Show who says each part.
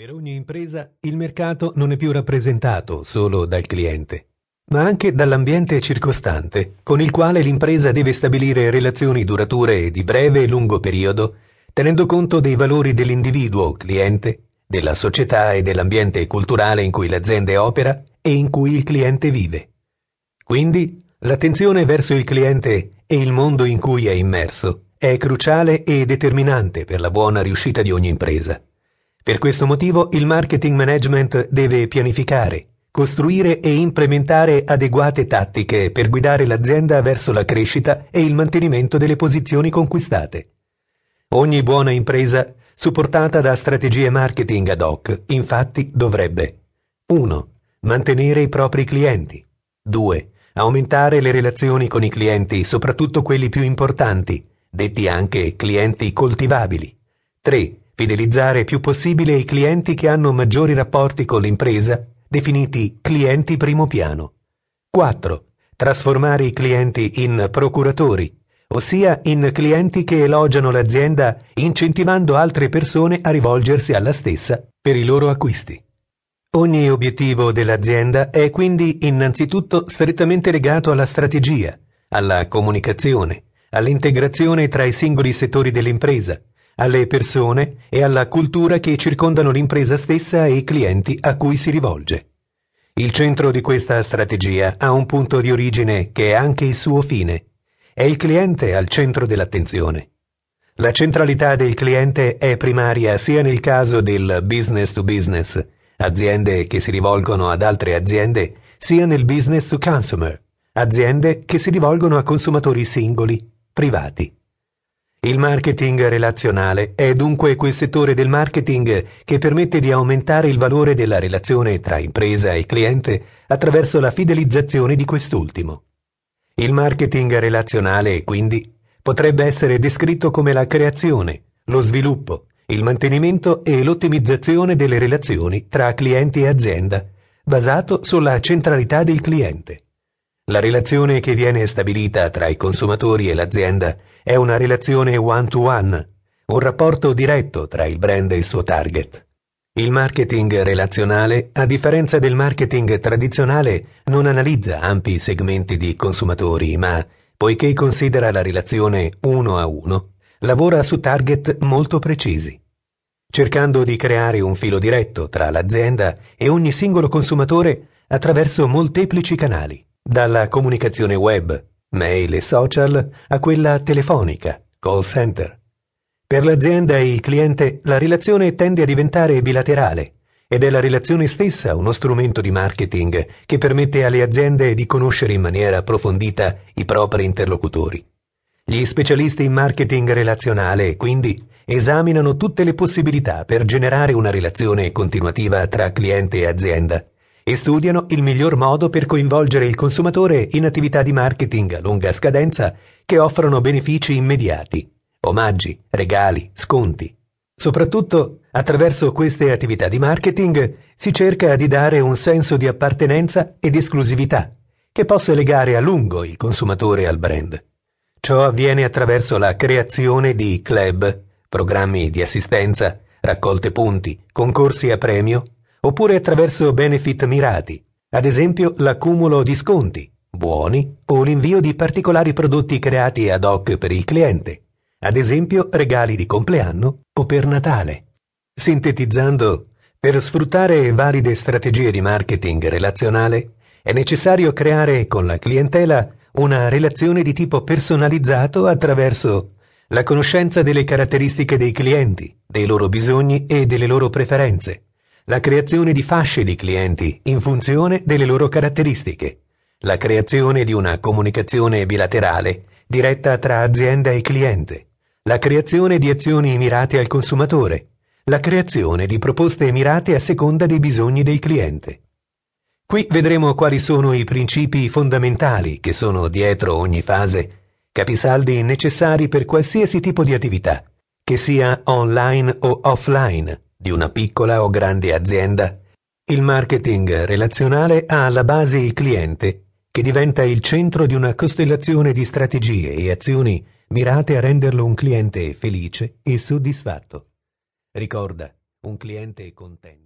Speaker 1: Per ogni impresa il mercato non è più rappresentato solo dal cliente, ma anche dall'ambiente circostante, con il quale l'impresa deve stabilire relazioni durature di breve e lungo periodo, tenendo conto dei valori dell'individuo cliente, della società e dell'ambiente culturale in cui l'azienda opera e in cui il cliente vive. Quindi l'attenzione verso il cliente e il mondo in cui è immerso è cruciale e determinante per la buona riuscita di ogni impresa. Per questo motivo il marketing management deve pianificare, costruire e implementare adeguate tattiche per guidare l'azienda verso la crescita e il mantenimento delle posizioni conquistate. Ogni buona impresa, supportata da strategie marketing ad hoc, infatti dovrebbe 1. Mantenere i propri clienti. 2. Aumentare le relazioni con i clienti, soprattutto quelli più importanti, detti anche clienti coltivabili. 3 Fidelizzare più possibile i clienti che hanno maggiori rapporti con l'impresa, definiti clienti primo piano. 4. Trasformare i clienti in procuratori, ossia in clienti che elogiano l'azienda incentivando altre persone a rivolgersi alla stessa per i loro acquisti. Ogni obiettivo dell'azienda è quindi innanzitutto strettamente legato alla strategia, alla comunicazione, all'integrazione tra i singoli settori dell'impresa, alle persone e alla cultura che circondano l'impresa stessa e i clienti a cui si rivolge. Il centro di questa strategia ha un punto di origine che è anche il suo fine. È il cliente al centro dell'attenzione. La centralità del cliente è primaria sia nel caso del business to business, aziende che si rivolgono ad altre aziende, sia nel business to consumer, aziende che si rivolgono a consumatori singoli, privati. Il marketing relazionale è dunque quel settore del marketing che permette di aumentare il valore della relazione tra impresa e cliente attraverso la fidelizzazione di quest'ultimo. Il marketing relazionale, quindi, potrebbe essere descritto come la creazione, lo sviluppo, il mantenimento e l'ottimizzazione delle relazioni tra clienti e azienda, basato sulla centralità del cliente. La relazione che viene stabilita tra i consumatori e l'azienda è una relazione one-to-one, un rapporto diretto tra il brand e il suo target. Il marketing relazionale, a differenza del marketing tradizionale, non analizza ampi segmenti di consumatori, ma, poiché considera la relazione uno a uno, lavora su target molto precisi, cercando di creare un filo diretto tra l'azienda e ogni singolo consumatore attraverso molteplici canali dalla comunicazione web, mail e social a quella telefonica, call center. Per l'azienda e il cliente la relazione tende a diventare bilaterale ed è la relazione stessa uno strumento di marketing che permette alle aziende di conoscere in maniera approfondita i propri interlocutori. Gli specialisti in marketing relazionale, quindi, esaminano tutte le possibilità per generare una relazione continuativa tra cliente e azienda e studiano il miglior modo per coinvolgere il consumatore in attività di marketing a lunga scadenza che offrono benefici immediati, omaggi, regali, sconti. Soprattutto attraverso queste attività di marketing si cerca di dare un senso di appartenenza ed esclusività che possa legare a lungo il consumatore al brand. Ciò avviene attraverso la creazione di club, programmi di assistenza, raccolte punti, concorsi a premio oppure attraverso benefit mirati, ad esempio l'accumulo di sconti, buoni o l'invio di particolari prodotti creati ad hoc per il cliente, ad esempio regali di compleanno o per Natale. Sintetizzando, per sfruttare valide strategie di marketing relazionale è necessario creare con la clientela una relazione di tipo personalizzato attraverso la conoscenza delle caratteristiche dei clienti, dei loro bisogni e delle loro preferenze, la creazione di fasce di clienti in funzione delle loro caratteristiche, la creazione di una comunicazione bilaterale diretta tra azienda e cliente, la creazione di azioni mirate al consumatore, la creazione di proposte mirate a seconda dei bisogni del cliente. Qui vedremo quali sono i principi fondamentali che sono dietro ogni fase, capisaldi necessari per qualsiasi tipo di attività, che sia online o offline, di una piccola o grande azienda, il marketing relazionale ha alla base il cliente, che diventa il centro di una costellazione di strategie e azioni mirate a renderlo un cliente felice e soddisfatto. Ricorda, un cliente contento.